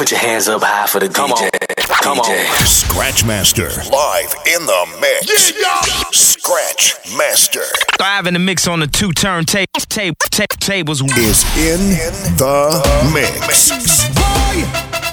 Put your hands up high for the Come DJ. On. Come DJ. on. Scratchmaster. Live in the mix. Yeah, Scratchmaster. Live in the mix on the two turntables. ta- ta- tables. Is in, in the, the mix. mix. Boy.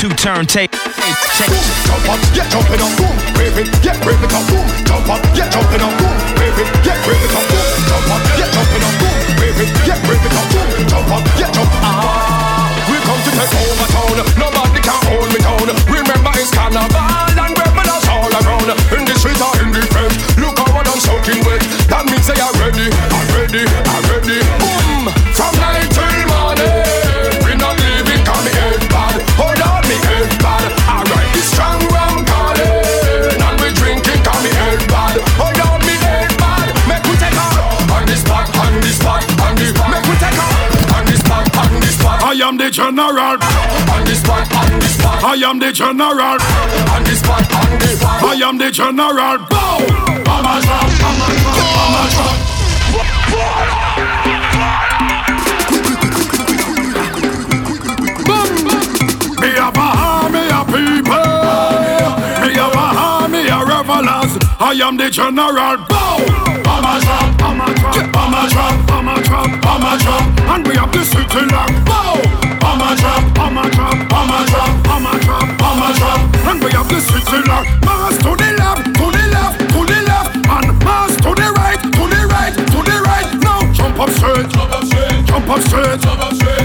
two turntables. Jump up, get jumping up, boom, wave it, get wave it up, boom. Jump up, get jumping up, boom, wave it, get wave it up, boom. Jump up, get jumping up, boom, wave it, get wave it up, boom. Jump up, get jump. Ah, we come to take over town. Nobody can hold me down. Remember, it's carnival. the general. On the spot, on the spot. I am the general. On the spot, on the spot. I am the general. Boom! Mama drop, mama drop, mama drop. Me have a army of people. Me have a army of revelers. I am the general. Bow, Mama drop, mama drop, mama drop, mama drop, mama drop. And we have the city locked. Bow. I'm a drop, I'm a drop, I'm a drop, I'm a drop, I'm a drop. And we have the Switzerland. Mass to the left, to the left, to the left, and mass to the right, to the right, to the right. Now jump up straight, jump up straight, jump up straight, jump up straight.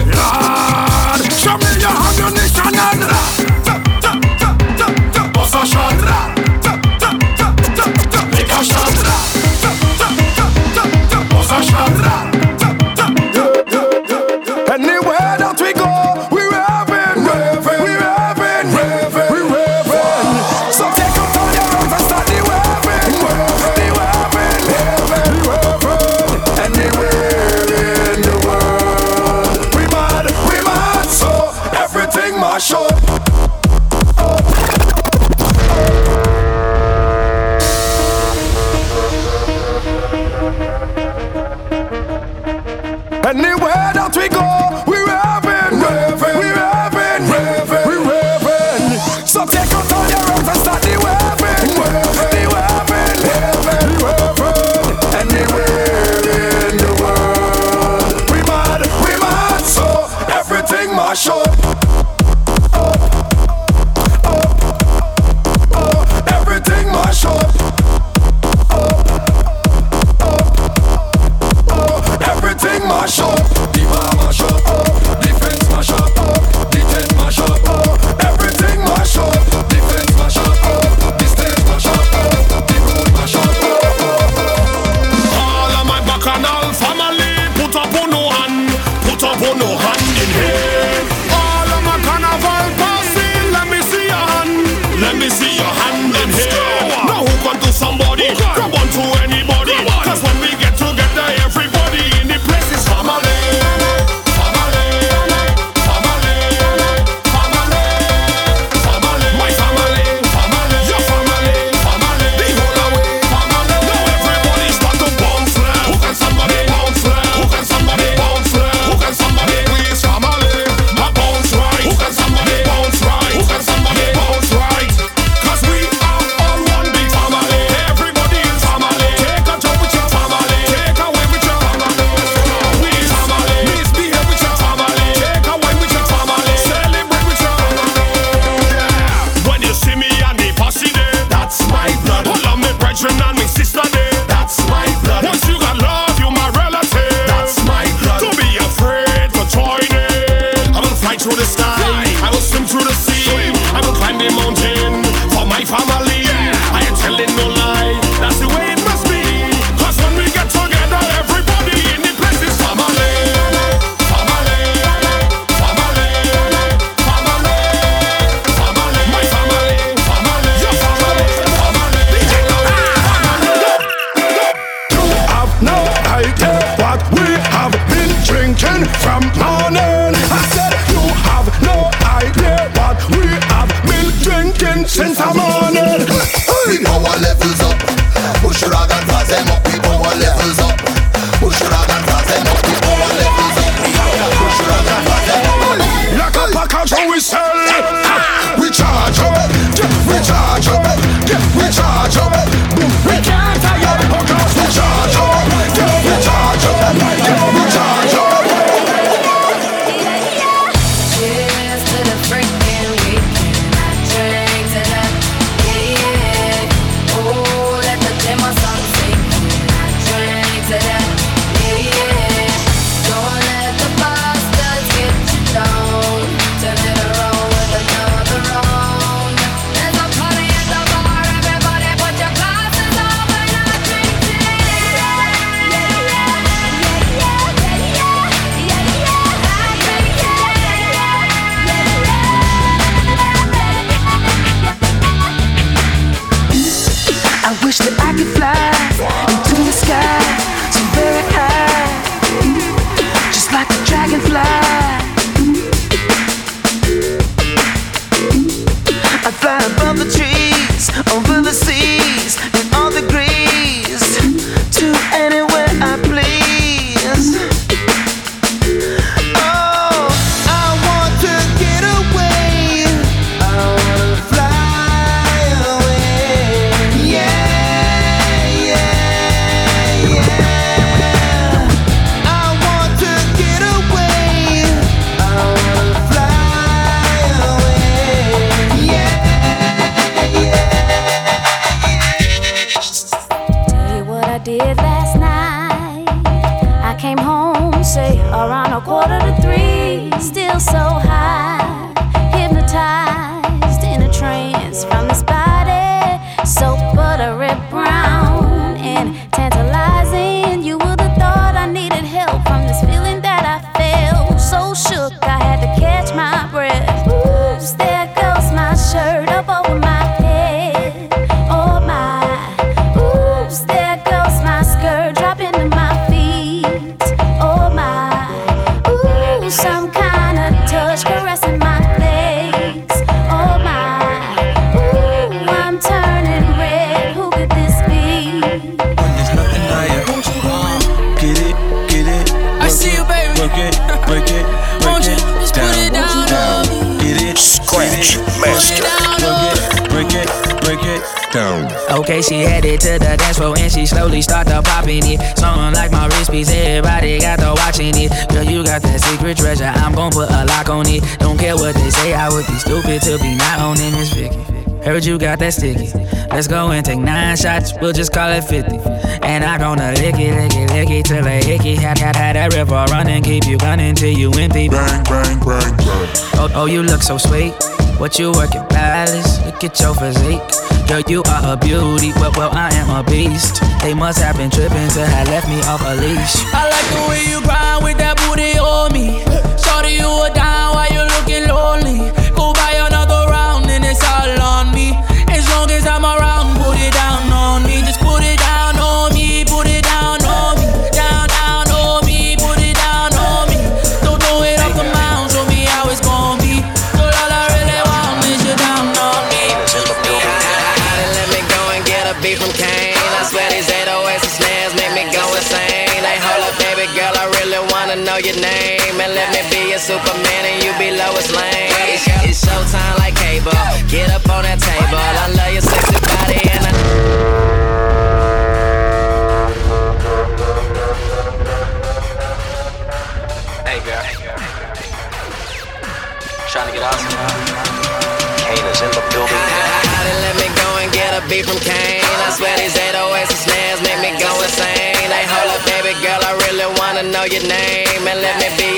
I up Okay, she headed to the dance floor and she slowly started popping it. Something like my wrist piece, everybody got to watching it. Girl, you got that secret treasure, I'm gon' put a lock on it. Don't care what they say, I would be stupid to be not owning Miss Vicky. Heard you got that sticky. Let's go and take nine shots, we'll just call it 50. And I gonna lick it, lick it, lick it till it hickey. Had, had, had that river running, keep you gunning till you empty. Bang, bang, bang, bang. Oh, oh, you look so sweet. What you working, palace? Look at your physique. Girl, you are a beauty. Well, well, I am a beast. They must have been tripping to have left me off a leash. I like the way you grind with that booty on me. Shorty, you a down while you looking lonely.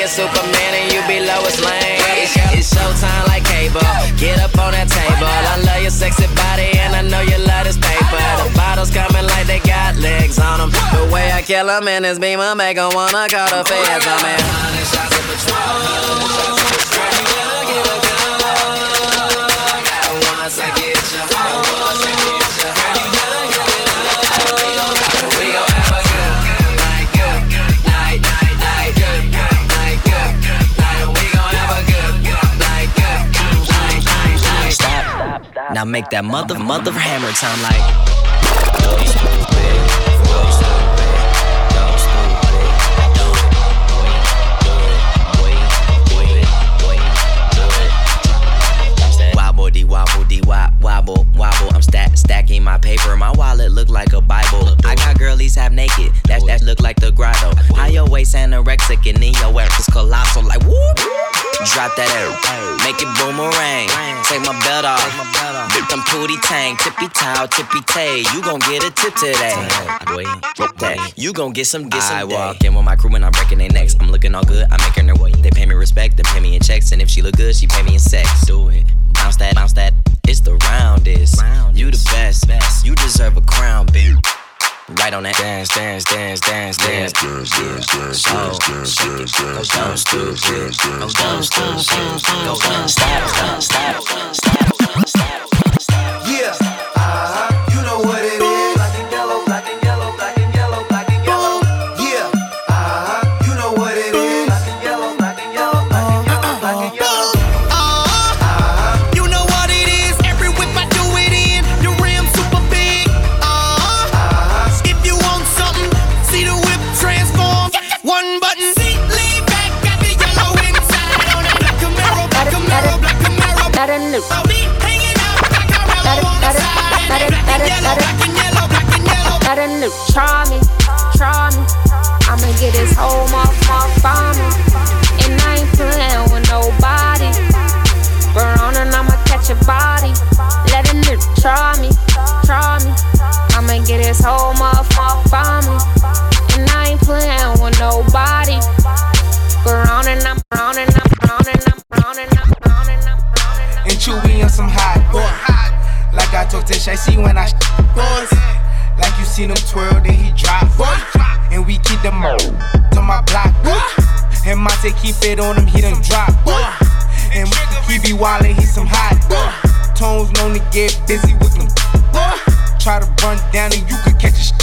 Let me be your Superman and you be Lois Lane. It's, it's showtime like cable. Get up on that table. I love your sexy body and I know you love this paper. The bottles coming like they got legs on them. The way I kill kill 'em in this beamer make 'em wanna call the feds on me. Shots of Patron. Once I get you once I get you Now make that mother mother of hammer time like. Wobble wobble. I'm stack stacking my paper. My wallet look like a Bible. I got girlies half naked. That that look like the grotto. High your waist anorexic and then your ass is colossal. Like whoop. Drop that air. Make it boomerang. Take my belt off. Dip them pooty tang. Tippy toe, tippy tay. You gon' get a tip today. That. You gon' get some, get some. I walk in with my crew and I'm breaking their necks. I'm looking all good. I'm making their way. They pay me respect. They pay me in checks. And if she look good, she pay me in sex. Do it. Bounce that, bounce that. It's the roundest. You the best. You deserve a crown. Right on that dance, dance, dance, dance, dance. Dance, dance, dance, dance, dance, dance, dance, Go down, dance, stupid. dance, Go dance, down, dance, dance, stupid. dance, Go dance, down, dance, stop, stop, stop, stop, this whole motherfucker for me. And I ain't playing with nobody. On and I'm, burn and I'm, burn and I'm, burn and I'm, burn and I'm, burn and I'm. and Chewy on some hot boy. Like I talk to Shay when I boys. Like you seen him twirl, then he drop. Boy. And we keep them all to my block. Boy. And Monte keep it on him, he done drop. Boy. And he be wildin', he some hot. Boy. Tones known to get busy with them. Boy. Try to run down and you could catch a sh-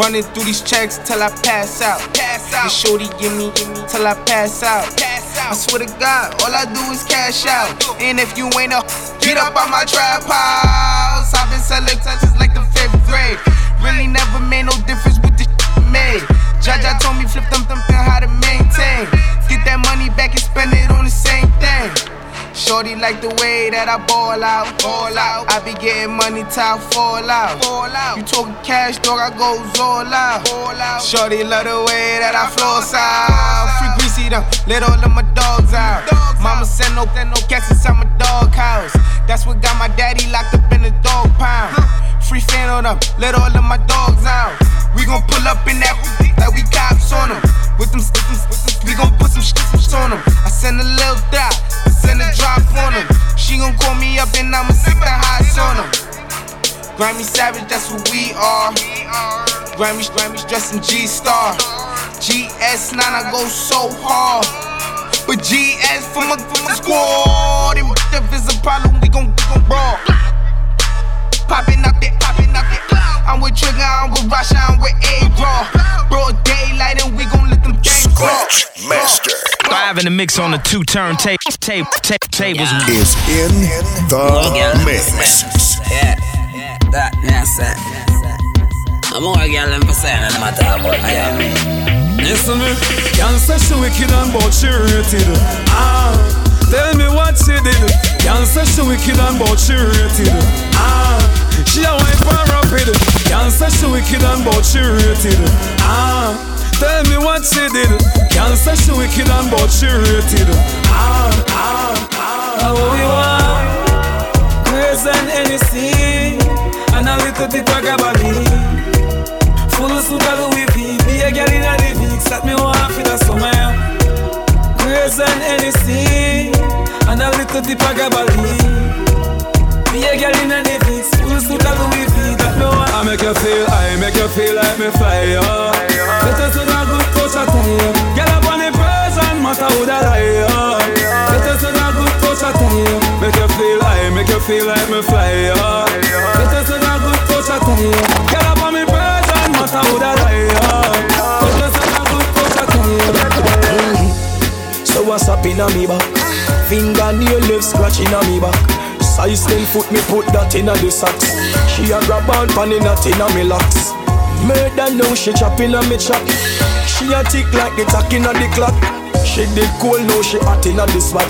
Running through these checks till I pass out. Pass out. The shorty give me, give me till I pass out. Pass out. I swear to God, all I do is cash out. And if you ain't a, get up on my trap house. I've been selling touches like the fifth grade. Really never made no difference with the shit made. Jaja told me flip them, them, how to maintain. Shorty like the way that I ball out, ball out. I be getting money till I fall out, fall out. You talking cash, dog, I go all out, all out. Shorty love the way that I floss out. Free greasy them, let all of my dogs out. Mama send no, send no cats inside my dog house. That's what got my daddy locked up in the dog pound. Free fan on them, let all of my dogs out. We gon' pull up in that like we cops on them. With them, them we gon' put some shit on them. I send a little dot, I send a drop on them. She gon' call me up and I'ma stick the highs on them. Grammy Savage, that's what we are. Grammys, Grammys dressed in G Star. GS9, I go so hard. But GS for my, for my squad. And if it's a problem, we gon' we gon' brawl. Popping up there, popping up there. I'm with Trigger, I'm with Rasha, I'm with A-Raw. Broad daylight, and we gon' let them gangs Scratch Master Five in the mix on the two turntable tape, tape, tables. is in the mix. Yeah, that, that's it. I'm more girl than percent and matter about yeah. Listen me, can't say she wicked and but she rated. Ah, tell me what she did. Can't say she wicked and but she rated. Ah, she a wife and rapid. Can't say she wicked and but she rated. Ah, tell me what she did. Can't say she wicked and but she rated. Ah, ah, ah. How we want? Grace and anything, and a little bit of gabardine. Full of Louis V, be a girl in a mix that me want for the summer. Grace and anything, and a little dip of gabardine. Be a girl in a the mix, full suit of Louis V that me want. I make you feel, I make you feel like me fly, yo. Let us with a good coach I tell you. Get up on the person, matter who that I, yo. Let us with a good coach I tell you. Make you feel, I make you feel like me fly, yo. Let us with a good coach I tell you. Get up on me person, matter who that I, yo. Let us with good coach I tell you. So what's up in a me back? Fingernail left scratching on me back. Size 10 foot me put that in a the socks. She a grab on pan in a tin a me locks. Murder now she chopping on me chop. She a tick like the tack a the clock. She did cool now she hot in a the spot.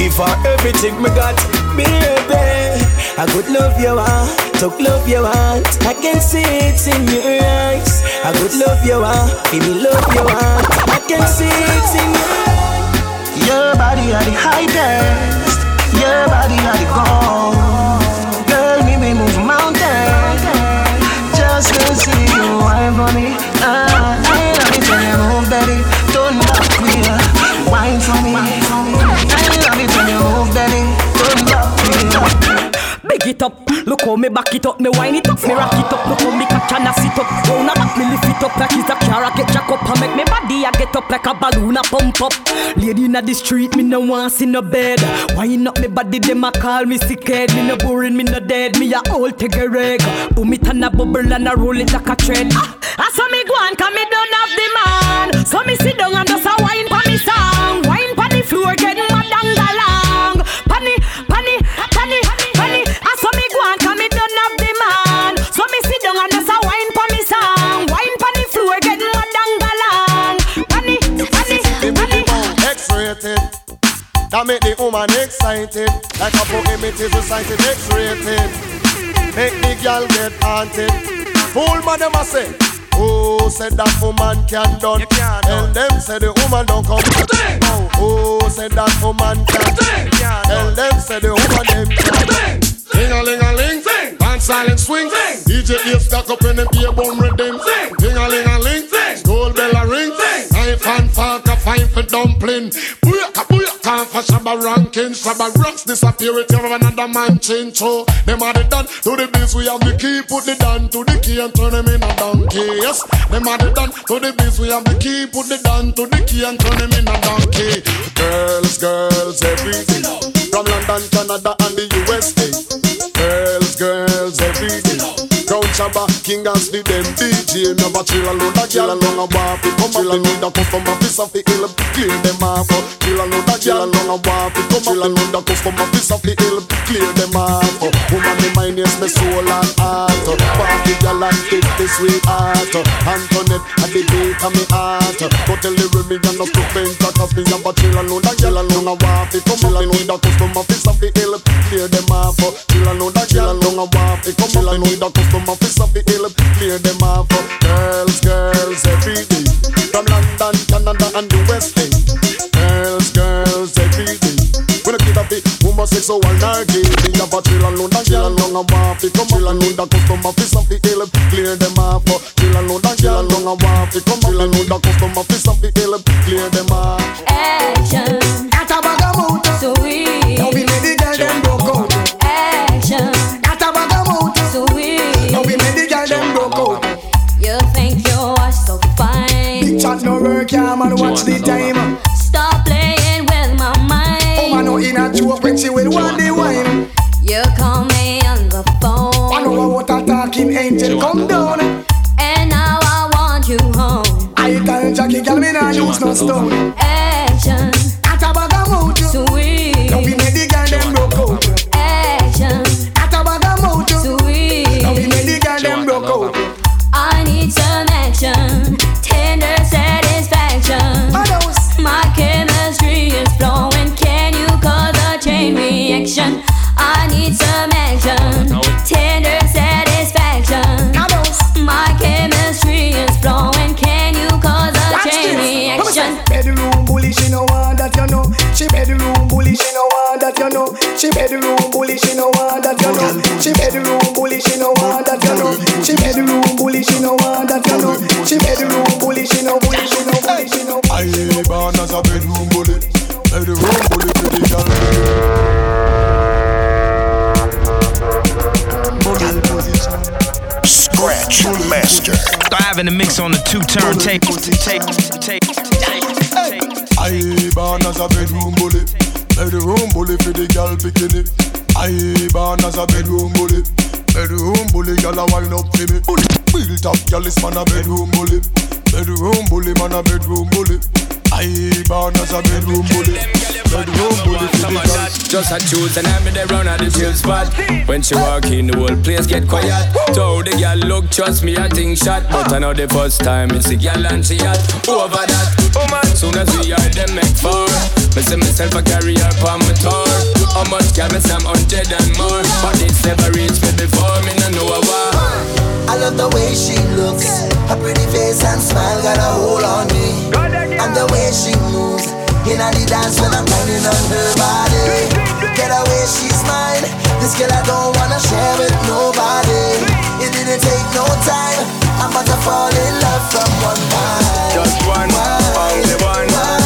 Give her everything me got, baby. I could love you want, talk love you want. I can see it in your eyes. I could love you want, give me love you want. I can see it in your eyes. Your body are the highest. Your body are the gold. Girl, me we move mountains just to see you wine for me. Ah, I when you move, baby. Don't back me. Wine for me. Big it up, look how me back it up, me wind it up, me rock it up, look how me catch and I sit up. Round a me lift it up like it's a car, I get jack up and make me body I get up like a balloon a pump up. Lady inna the street, me no want see no bed. Wind up me body, them a call me sick head. Me no boring, me no dead, me a old take a reg. Boom it and a bubble and a roll it like a thread. Ah, I saw me go on, cause me don't have the man. So me sit down and just a wine That make the woman excited. Like a poem, it is recited. X-rated. Make the girl get haunted. Fool man, them a say. Oh, said that woman can done. Tell them say the woman don't come. Oh, oh, said that woman can. Tell them say the woman them can. Ding a ling a ling, dance silent swing. sing. DJ Dave stuck up in the beer bum rhythm. Ding a ling a ling, gold bell a ring. Knife and fork a fine for dumpling. Booyaka booyaka, time for Shabba ranking. Shabba rocks disappear with you another man change. So them are the done to the biz. We have the key, put the down to the key and turn them in a donkey. Yes, them are the done to the biz. We have the key, put the down to the key and turn them in a donkey. Girls, girls, everything. From London, Canada, and the USA. Girls, girls, everything. Crown never king as the them DJ never chill alone a girl along a it come chill alone the customer piece of the hill clear them off. Chill alone a girl along a it come chill alone the customer piece of the hill clear them off. Woman me mind is me soul and heart. Party girl and take the sweetheart Antoinette at the beat of me heart. Go tell the Remy and no to bend cause me have a chill alone a girl alone a it come chill alone the customer piece of the hill clear them off. Chill alone a alone a walk it come chill alone the customer piece of the hill clear them off. Girls girls every day. From London Canada and the West End. Girls girls every day. When I get a bit homosexual nargy Me have a chill alone and girl along a walk it come chill alone the customer piece of the hill clear them off. Chill alone and girl along a walk it come chill alone the customer piece of the hill clear them off she will want the wine. You call me on the phone. I know what a talking angel come down. And now I want you home. I tell Jackie, girl, me nah use no stone. Action. She bedroom bully, she no want that you know. She bedroom bully, she no want that you know. She bedroom bully, she no want that you know. She bedroom bully, she no bully, she no bully, she no. I born as a bedroom bully, bedroom bully for the girl. Scratch Master. I in the mix on the two turntable. Tape, tape, tape. I born as a bedroom bully, bedroom bully for the girl bikini. I born as a bedroom bully, bedroom bully, girl a wind up to me. Built up, girl is man a bedroom bully, bedroom bully, man a bedroom bully. I born as a bedroom bully, bedroom bully for the girl. Just a choose and I'm in the round at the chill spot. When she walk in, the whole place get quiet. So the girl look, trust me, I think shot. But I know the first time it's a girl and she hot. Over that, oh man, soon as we are them make four. Me see myself a carry her on my tour. How much can me some hundred and more? But it's never reached me before, me no know why. I love the way she looks. Her pretty face and smile got a hold on me. And the way she moves. In the dance when I'm grinding on her body. Get away, she's mine. This girl I don't wanna share with nobody. It didn't take no time. I'm about to fall in love from one night. Just one, only one, a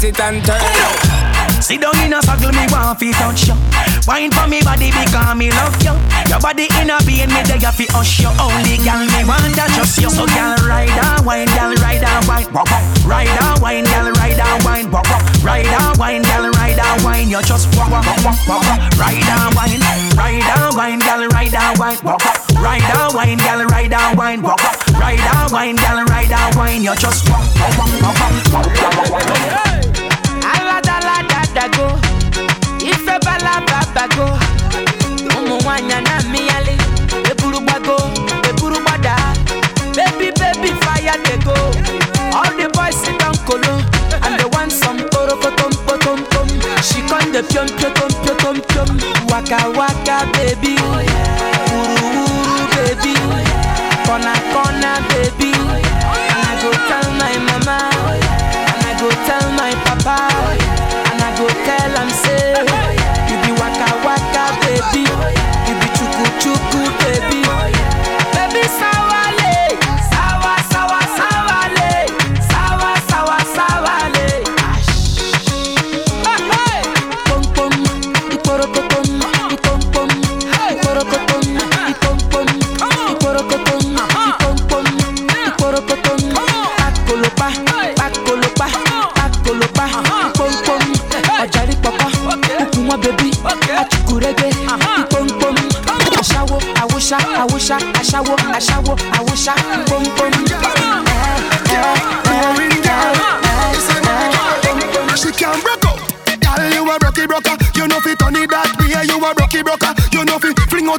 twist it and turn it. Sit down in a circle, me want fi touch you. Wine for me body because me love you. Your body in a being me there fi hush you. Only gal me want that just you. So gal ride and wine, gal ride and wine, wop wop. Ride and wine, gal ride and wine, wop wop. Ride and wine, gal ride and wine. You just wop wop wop wop wop. Ride and wine, ride and wine, gal ride and wine, wop wop. Ride and wine, gal ride and wine, wop wop. Ride and wine, gal ride and wine. You just wop wop wop wop wop. aladaladago balababago ụmụ nwanyị gbago baby baby fire dey go. All the boys sit down kolo. And they want some kporokotom potom pom she come dey piom piotom piotom piom waka waka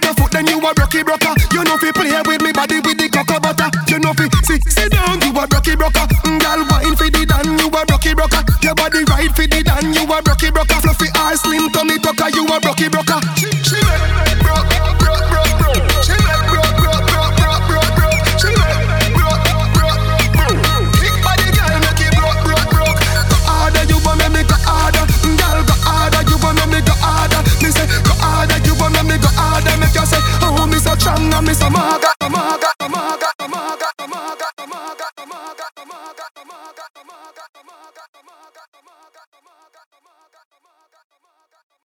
out foot, then you a broky broker. You know fi play with me body with the cocoa butter. You know fi sit sit down. You a broky broker. Mm, Girl, wine fi the dan. You a broky broker. Your body right fi the dan. You a broky broker. Fluffy ass, slim tummy tucker. You a broky broker.